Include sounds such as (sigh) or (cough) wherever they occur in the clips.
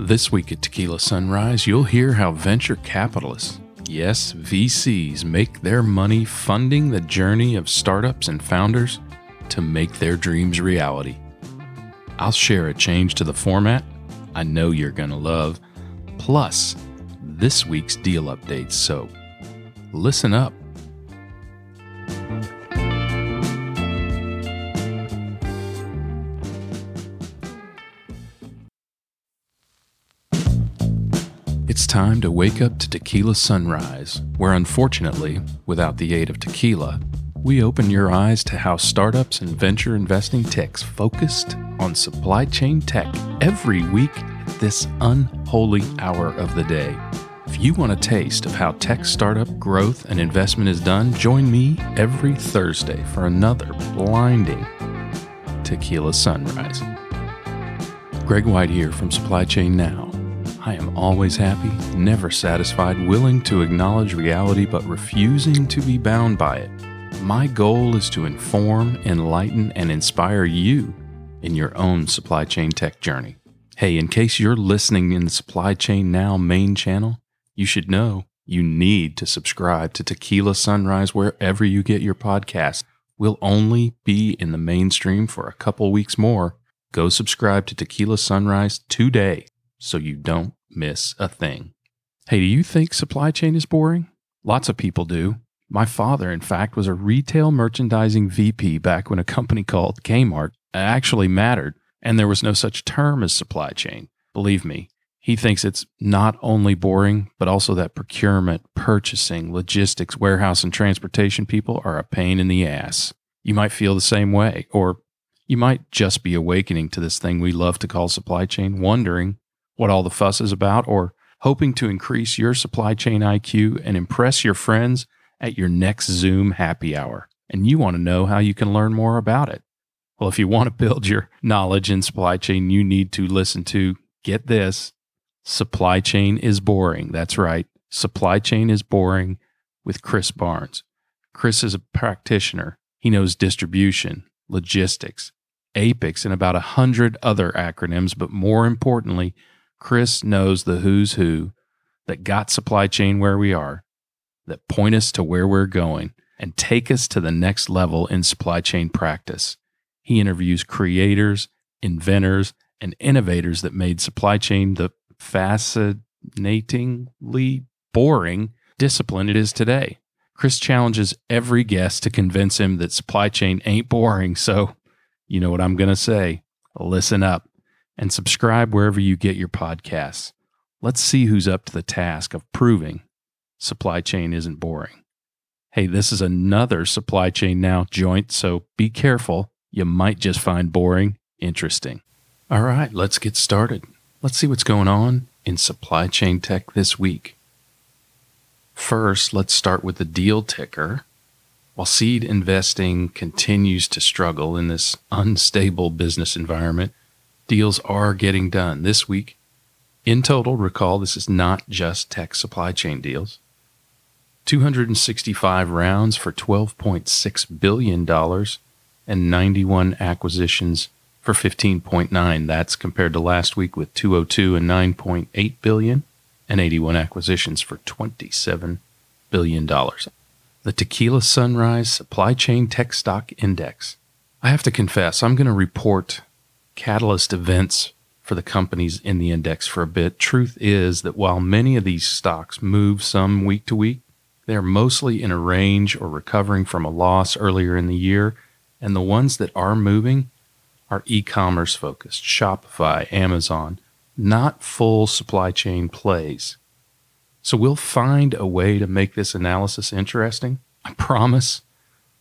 This week at Tequila Sunrise, you'll hear how venture capitalists, yes, VCs, make their money funding the journey of startups and founders to make their dreams reality. I'll share a change to the format I know you're going to love, plus this week's deal updates. So listen up. Time to wake up to Tequila Sunrise, where unfortunately, without the aid of tequila, we open your eyes to how startups and venture investing techs focused on supply chain tech every week at this unholy hour of the day. If you want a taste of how tech startup growth and investment is done, join me every Thursday for another blinding Tequila Sunrise. Greg White here from Supply Chain Now. I am always happy, never satisfied, willing to acknowledge reality, but refusing to be bound by it. My goal is to inform, enlighten, and inspire you in your own supply chain tech journey. Hey, in case you're listening in the Supply Chain Now main channel, you should know you need to subscribe to Tequila Sunrise wherever you get your podcasts. We'll only be in the mainstream for a couple weeks more. Go subscribe to Tequila Sunrise today so you don't miss a thing. Hey, do you think supply chain is boring? Lots of people do. My father, in fact, was a retail merchandising VP back when a company called Kmart actually mattered and there was no such term as supply chain. Believe me, he thinks it's not only boring, but also that procurement, purchasing, logistics, warehouse, and transportation people are a pain in the ass. You might feel the same way, or you might just be awakening to this thing we love to call supply chain, wondering what all the fuss is about, or hoping to increase your supply chain IQ and impress your friends at your next Zoom happy hour. And you want to know how you can learn more about it. Well, if you want to build your knowledge in supply chain, you need to listen to get this Supply Chain is Boring. That's right. Supply Chain is Boring with Chris Barnes. Chris is a practitioner. He knows distribution, logistics, APICS, and about a hundred other acronyms. But more importantly, Chris knows the who's who that got supply chain where we are, that point us to where we're going, and take us to the next level in supply chain practice. He interviews creators, inventors, and innovators that made supply chain the fascinatingly boring discipline it is today. Chris challenges every guest to convince him that supply chain ain't boring. So, you know what I'm going to say. Listen up and subscribe wherever you get your podcasts. Let's see who's up to the task of proving supply chain isn't boring. Hey, this is another supply chain now joint, so be careful. You might just find boring interesting. All right, let's get started. Let's see what's going on in supply chain tech this week. First, let's start with the deal ticker. While seed investing continues to struggle in this unstable business environment, deals are getting done this week. In total, recall this is not just tech supply chain deals. 265 rounds for $12.6 billion and 91 acquisitions for 15.9. That's compared to last week with 202 and 9.8 billion and 81 acquisitions for 27 billion dollars. The Tequila Sunrise Supply Chain Tech Stock Index. I have to confess, I'm going to report catalyst events for the companies in the index for a bit. Truth is that while many of these stocks move some week to week, they are mostly in a range or recovering from a loss earlier in the year, and the ones that are moving are e commerce focused Shopify, Amazon, not full supply chain plays. So we'll find a way to make this analysis interesting. I promise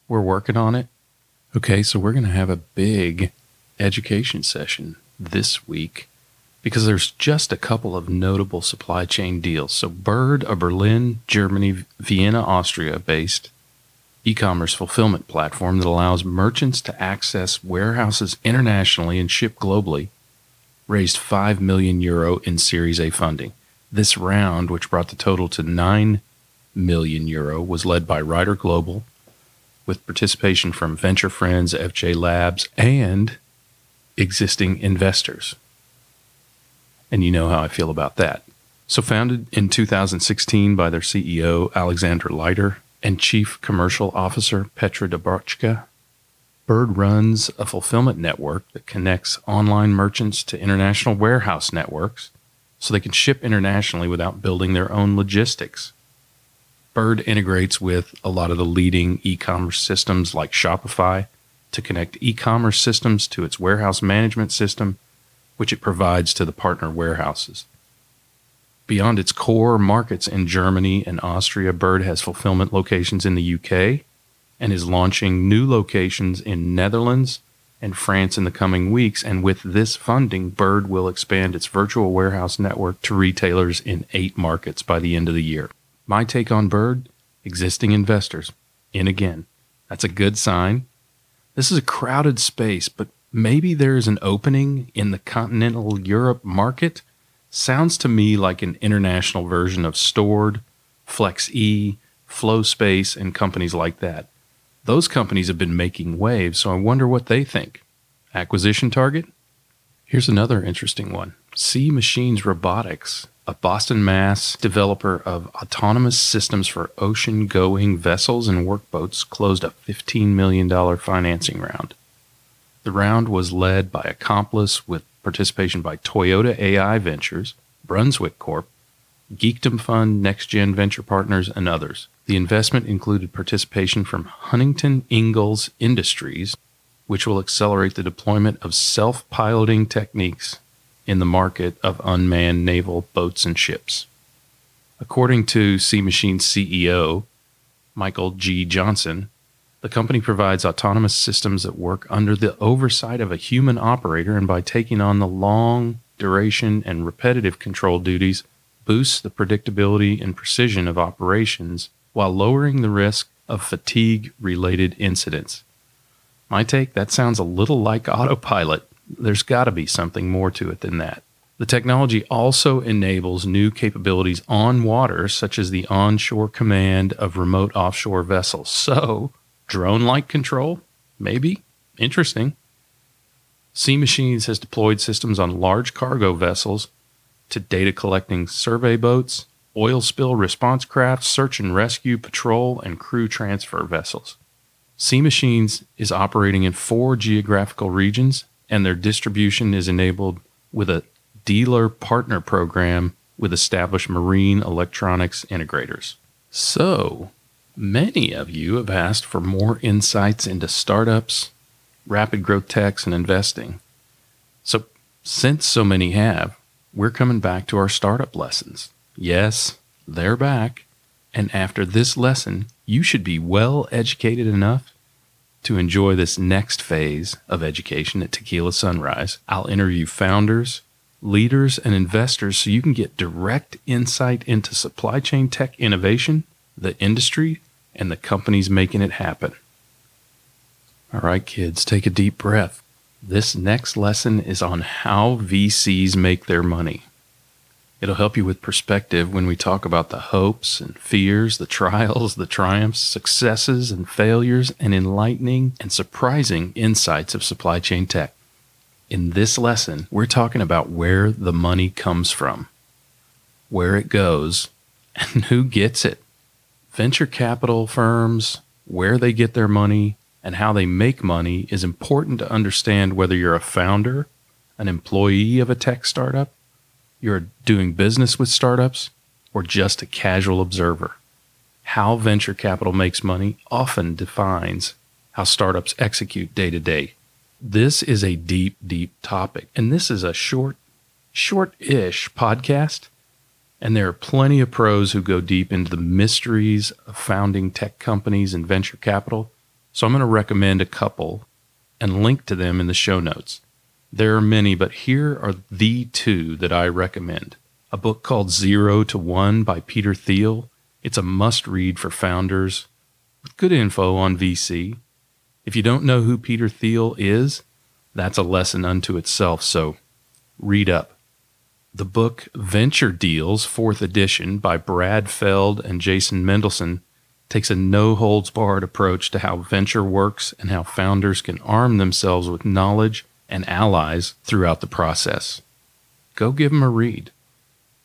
we're working on it. Okay, so we're going to have a big education session this week because there's just a couple of notable supply chain deals. So, byrd, a Berlin, Germany, Vienna, Austria based e commerce fulfillment platform that allows merchants to access warehouses internationally and ship globally, raised 5 million euro in Series A funding. This round, which brought the total to 9 million euro, was led by Ryder Global with participation from Venture Friends, FJ Labs, and existing investors. and you know how I feel about that. So, founded in 2016 by their CEO, Alexander Leiter, and Chief Commercial Officer, Petra Dobrochka, byrd runs a fulfillment network that connects online merchants to international warehouse networks so they can ship internationally without building their own logistics. byrd integrates with a lot of the leading e commerce systems like Shopify to connect e commerce systems to its warehouse management system, which it provides to the partner warehouses. Beyond its core markets in Germany and Austria, byrd has fulfillment locations in the UK and is launching new locations in Netherlands and France in the coming weeks. And with this funding, byrd will expand its virtual warehouse network to retailers in eight markets by the end of the year. My take on byrd existing investors in again. That's a good sign. This is a crowded space, but maybe there is an opening in the continental Europe market. Sounds to me like an international version of Stord, FlexE, FlowSpace, and companies like that. Those companies have been making waves, so I wonder what they think. Acquisition target? Here's another interesting one Sea Machines Robotics, a Boston, Mass developer of autonomous systems for ocean going vessels and workboats, closed a $15 million financing round. The round was led by Accomplice with participation by Toyota AI Ventures, Brunswick Corp, Geekdom Fund, NextGen Venture Partners, and others. The investment included participation from Huntington Ingalls Industries, which will accelerate the deployment of self piloting techniques in the market of unmanned naval boats and ships. According to Sea Machine's CEO, Michael G. Johnson, the company provides autonomous systems that work under the oversight of a human operator and by taking on the long duration and repetitive control duties boosts the predictability and precision of operations while lowering the risk of fatigue related incidents. My take, that sounds a little like autopilot. There's got to be something more to it than that. The technology also enables new capabilities on water, such as the onshore command of remote offshore vessels. So, drone like control? Maybe. Interesting. Sea Machines has deployed systems on large cargo vessels to data collecting survey boats, oil spill response craft, search and rescue, patrol, and crew transfer vessels. Sea Machines is operating in four geographical regions, and their distribution is enabled with a dealer partner program with established marine electronics integrators. So, many of you have asked for more insights into startups, rapid growth techs, and investing. So, since so many have, we're coming back to our startup lessons. Yes, they're back. And after this lesson, you should be well educated enough to enjoy this next phase of education at Tequila Sunrise. I'll interview founders, leaders, and investors so you can get direct insight into supply chain tech innovation, the industry, and the companies making it happen. All right, kids, take a deep breath. This next lesson is on how VCs make their money. It'll help you with perspective when we talk about the hopes and fears, the trials, the triumphs, successes and failures, and enlightening and surprising insights of supply chain tech. In this lesson, we're talking about where the money comes from, where it goes, and (laughs) who gets it. Venture capital firms, where they get their money, and how they make money is important to understand whether you're a founder, an employee of a tech startup, you're doing business with startups, or just a casual observer. How venture capital makes money often defines how startups execute day to day. This is a deep, deep topic, and this is a short, short ish podcast. And there are plenty of pros who go deep into the mysteries of founding tech companies and venture capital. So I'm going to recommend a couple and link to them in the show notes. There are many, but here are the two that I recommend. A book called Zero to One by Peter Thiel. It's a must read for founders with good info on VC. If you don't know who Peter Thiel is, that's a lesson unto itself, so read up. The book Venture Deals, fourth edition by Brad Feld and Jason Mendelson, takes a no holds barred approach to how venture works and how founders can arm themselves with knowledge and allies throughout the process. go give them a read.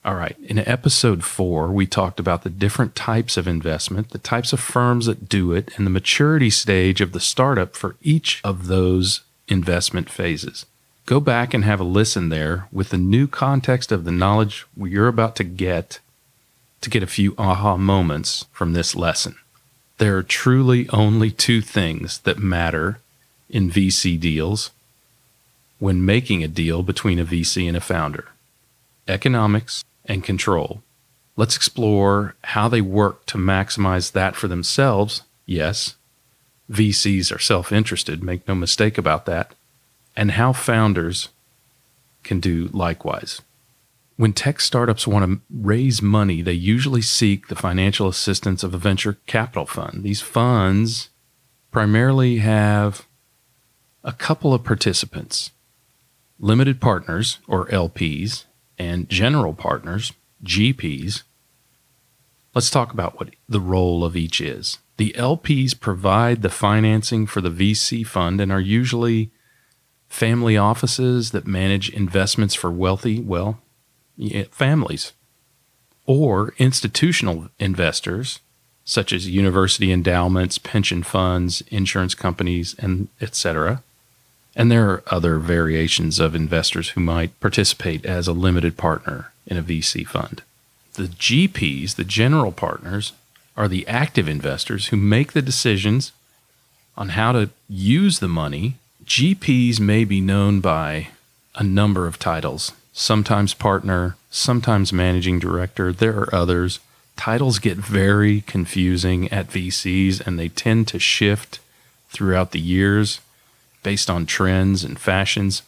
All right, in episode four, we talked about the different types of investment, the types of firms that do it, and the maturity stage of the startup for each of those investment phases. Go back and have a listen there with the new context of the knowledge you're about to get to get a few aha moments from this lesson. There are truly only two things that matter in VC deals when making a deal between a VC and a founder economics and control. Let's explore how they work to maximize that for themselves. Yes, VCs are self interested, make no mistake about that, and how founders can do likewise. When tech startups want to raise money, they usually seek the financial assistance of a venture capital fund. These funds primarily have a couple of participants limited partners, or LPs, and general partners, GPs. Let's talk about what the role of each is. The LPs provide the financing for the VC fund and are usually family offices that manage investments for wealthy, well, families, or institutional investors such as university endowments, pension funds, insurance companies, and etc. And there are other variations of investors who might participate as a limited partner in a VC fund. The GPs, the general partners, are the active investors who make the decisions on how to use the money. GPs may be known by a number of titles, sometimes partner, sometimes managing director. There are others. Titles get very confusing at VCs and they tend to shift throughout the years based on trends and fashions.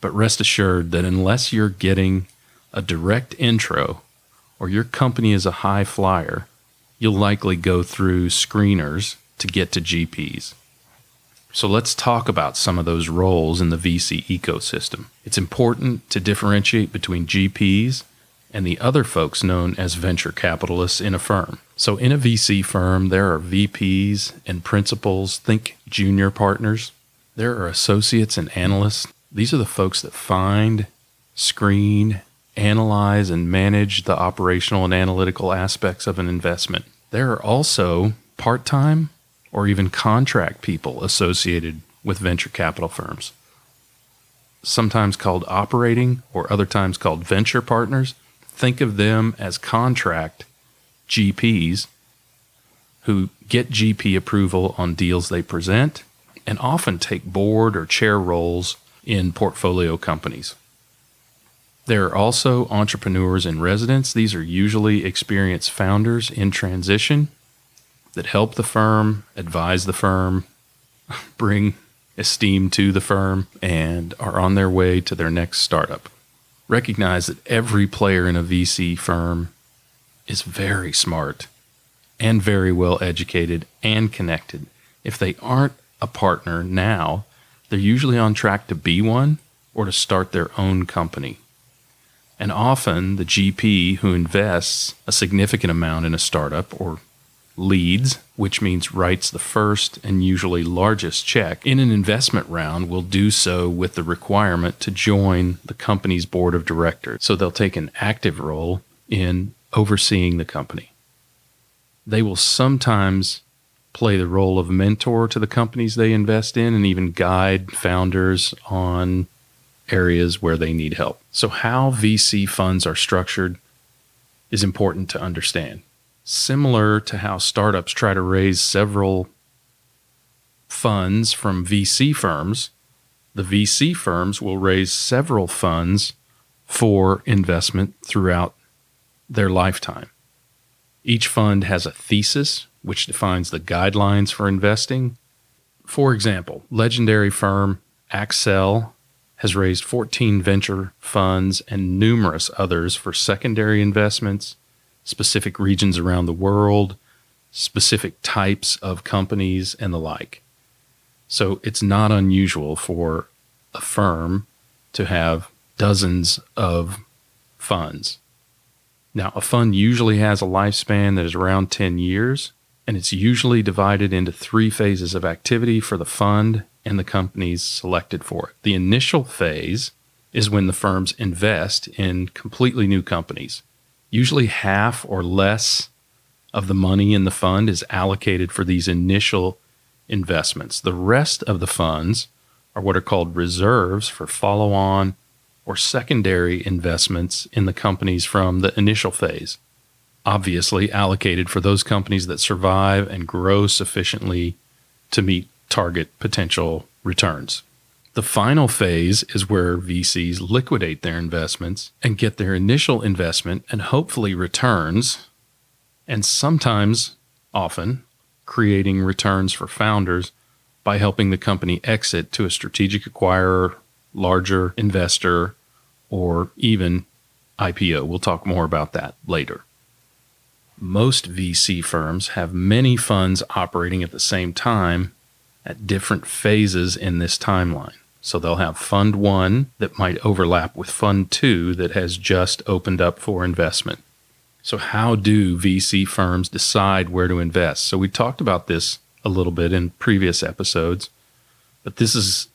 But rest assured that unless you're getting a direct intro or your company is a high flyer, you'll likely go through screeners to get to GPs. So let's talk about some of those roles in the VC ecosystem. It's important to differentiate between GPs and the other folks known as venture capitalists in a firm. So, in a VC firm, there are VPs and principals, think junior partners. There are associates and analysts. These are the folks that find, screen, analyze, and manage the operational and analytical aspects of an investment. There are also part time or even contract people associated with venture capital firms, sometimes called operating or other times called venture partners. Think of them as contract GPs who get GP approval on deals they present and often take board or chair roles in portfolio companies. There are also entrepreneurs in residence. These are usually experienced founders in transition that help the firm, advise the firm, (laughs) bring esteem to the firm, and are on their way to their next startup. Recognize that every player in a VC firm is very smart and very well educated and connected. If they aren't a partner now, they're usually on track to be one or to start their own company. And often the GP who invests a significant amount in a startup or leads, which means writes the first and usually largest check in an investment round, will do so with the requirement to join the company's board of directors. So they'll take an active role in overseeing the company. They will sometimes play the role of mentor to the companies they invest in and even guide founders on areas where they need help. So, how VC funds are structured is important to understand. Similar to how startups try to raise several funds from VC firms, the VC firms will raise several funds for investment throughout their lifetime. Each fund has a thesis which defines the guidelines for investing. For example, legendary firm Accel has raised 14 venture funds and numerous others for secondary investments, specific regions around the world, specific types of companies, and the like. So it's not unusual for a firm to have dozens of funds. Now, a fund usually has a lifespan that is around 10 years, and it's usually divided into three phases of activity for the fund and the companies selected for it. The initial phase is when the firms invest in completely new companies. Usually half or less of the money in the fund is allocated for these initial investments. The rest of the funds are what are called reserves for follow on or secondary investments in the companies from the initial phase. Obviously, allocated for those companies that survive and grow sufficiently to meet target potential returns. The final phase is where VCs liquidate their investments and get their initial investment and hopefully returns, and sometimes, often, creating returns for founders by helping the company exit to a strategic acquirer, larger investor, or even IPO. We'll talk more about that later. Most VC firms have many funds operating at the same time at different phases in this timeline. So they'll have Fund 1 that might overlap with Fund 2 that has just opened up for investment. So, how do VC firms decide where to invest? So, we talked about this a little bit in previous episodes, but this is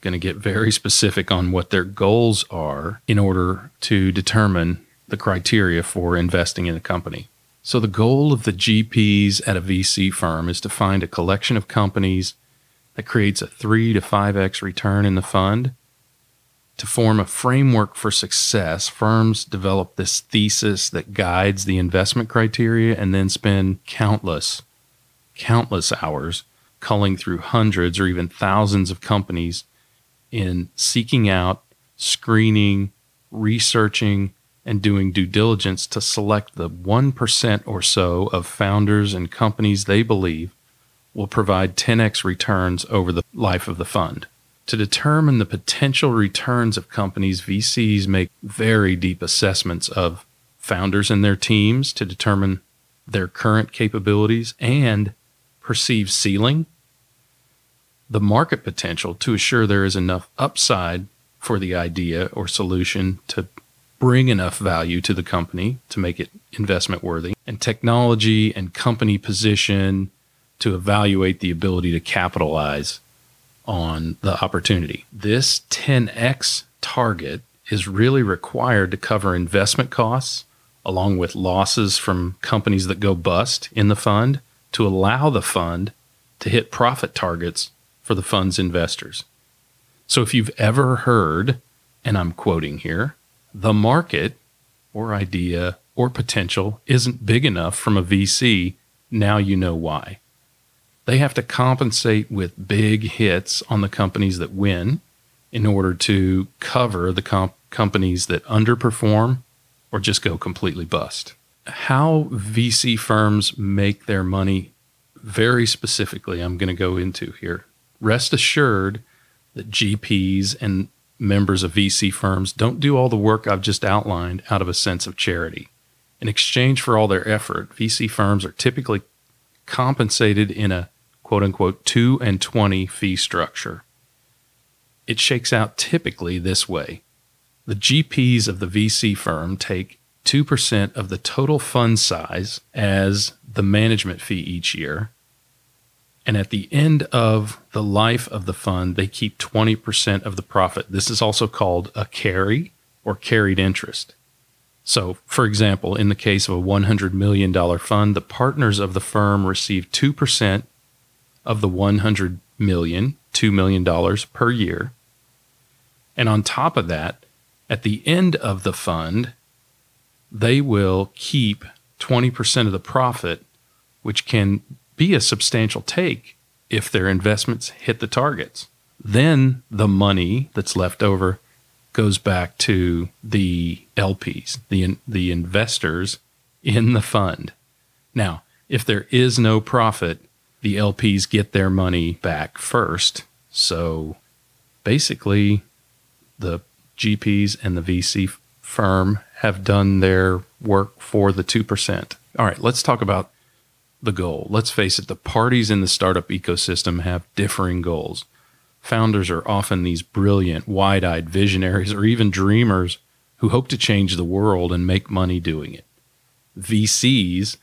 going to get very specific on what their goals are in order to determine the criteria for investing in a company. So, the goal of the GPs at a VC firm is to find a collection of companies that creates a 3 to 5x return in the fund. To form a framework for success, firms develop this thesis that guides the investment criteria and then spend countless, countless hours culling through hundreds or even thousands of companies in seeking out, screening, researching, and doing due diligence to select the 1% or so of founders and companies they believe will provide 10x returns over the life of the fund. To determine the potential returns of companies, VCs make very deep assessments of founders and their teams to determine their current capabilities and perceived ceiling, the market potential to assure there is enough upside for the idea or solution to bring enough value to the company to make it investment worthy, and technology and company position to evaluate the ability to capitalize on the opportunity. This 10x target is really required to cover investment costs along with losses from companies that go bust in the fund to allow the fund to hit profit targets for the fund's investors. So if you've ever heard, and I'm quoting here, the market or idea or potential isn't big enough from a VC, now you know why. They have to compensate with big hits on the companies that win in order to cover the comp- companies that underperform or just go completely bust. How VC firms make their money, very specifically, I'm going to go into here. Rest assured that GPs and members of VC firms don't do all the work I've just outlined out of a sense of charity. In exchange for all their effort, VC firms are typically compensated in a quote unquote 2 and 20 fee structure. It shakes out typically this way the GPs of the VC firm take 2% of the total fund size as the management fee each year. And at the end of the life of the fund, they keep 20% of the profit. This is also called a carry or carried interest. So, for example, in the case of a $100 million fund, the partners of the firm receive 2% of the 100 million, $2 million per year. And on top of that, at the end of the fund, they will keep 20% of the profit, which can be a substantial take if their investments hit the targets. Then the money that's left over goes back to the LPs, the, the investors in the fund. Now, if there is no profit, the LPs get their money back first. So basically, the GPs and the VC firm have done their work for the 2%. All right, let's talk about the goal. Let's face it, the parties in the startup ecosystem have differing goals. Founders are often these brilliant, wide eyed visionaries or even dreamers who hope to change the world and make money doing it. VCs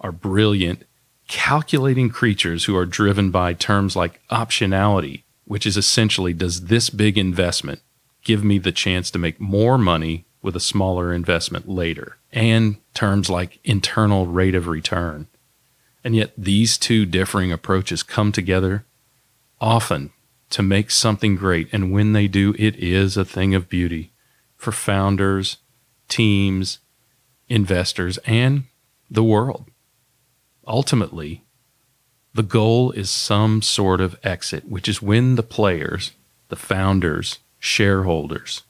are brilliant, calculating creatures who are driven by terms like optionality, which is essentially does this big investment give me the chance to make more money with a smaller investment later, and terms like internal rate of return. And yet, these two differing approaches come together often to make something great. And when they do, it is a thing of beauty for founders, teams, investors, and the world. Ultimately, the goal is some sort of exit, which is when the players, the founders, shareholders,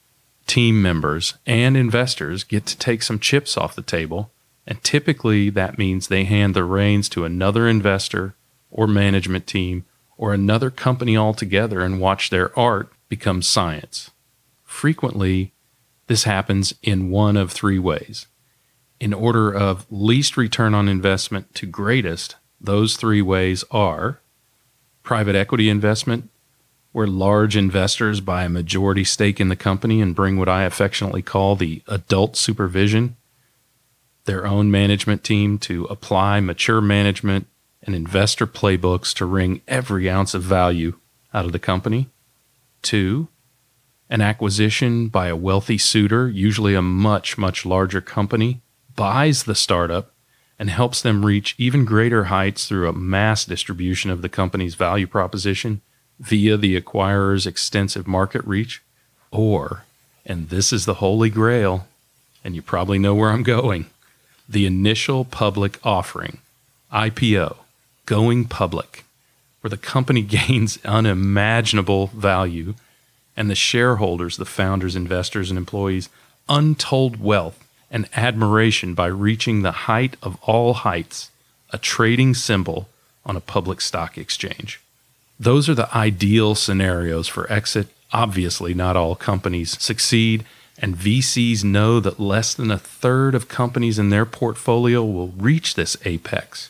team members, and investors get to take some chips off the table. And typically that means they hand the reins to another investor or management team or another company altogether and watch their art become science. Frequently, this happens in one of three ways. In order of least return on investment to greatest, those three ways are private equity investment, where large investors buy a majority stake in the company and bring what I affectionately call the adult supervision, their own management team to apply mature management and investor playbooks to wring every ounce of value out of the company. Two, an acquisition by a wealthy suitor, usually a much, much larger company, buys the startup and helps them reach even greater heights through a mass distribution of the company's value proposition via the acquirer's extensive market reach. Or, and this is the holy grail, and you probably know where I'm going, the initial public offering, IPO, going public, where the company (laughs) gains unimaginable value and the shareholders, the founders, investors, and employees, untold wealth and admiration by reaching the height of all heights, a trading symbol on a public stock exchange. Those are the ideal scenarios for exit. Obviously, not all companies succeed, and VCs know that less than a third of companies in their portfolio will reach this apex.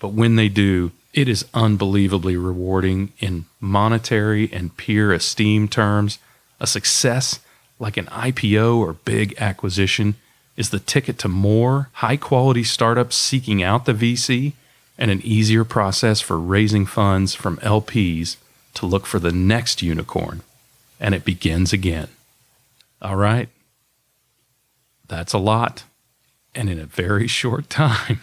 But when they do, it is unbelievably rewarding in monetary and peer esteem terms. A success like an IPO or big acquisition is the ticket to more high quality startups seeking out the VC and an easier process for raising funds from LPs to look for the next unicorn. And it begins again. All right. That's a lot and in a very short time.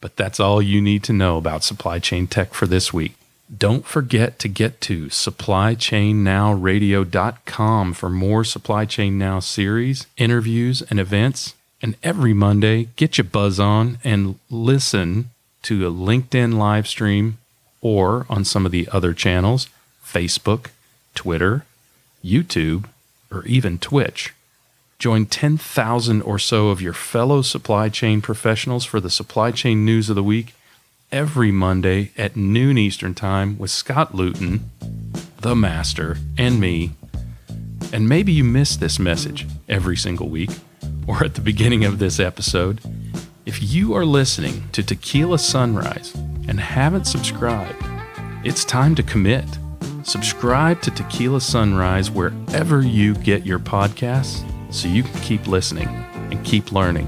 But that's all you need to know about supply chain tech for this week. Don't forget to get to supplychainnowradio.com for more Supply Chain Now series, interviews, and events. And every Monday, get your buzz on and listen to a LinkedIn live stream or on some of the other channels Facebook, Twitter, YouTube, or even Twitch. Join 10,000 or so of your fellow supply chain professionals for the supply chain news of the week every Monday at noon Eastern Time with Scott Luton, the master, and me. And maybe you missed this message every single week or at the beginning of this episode. If you are listening to Tequila Sunrise and haven't subscribed, it's time to commit. Subscribe to Tequila Sunrise wherever you get your podcasts so you can keep listening and keep learning.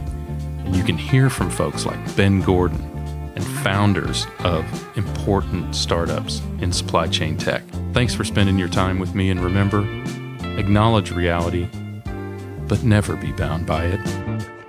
And you can hear from folks like Ben Gordon and founders of important startups in supply chain tech. Thanks for spending your time with me. And remember, acknowledge reality, but never be bound by it.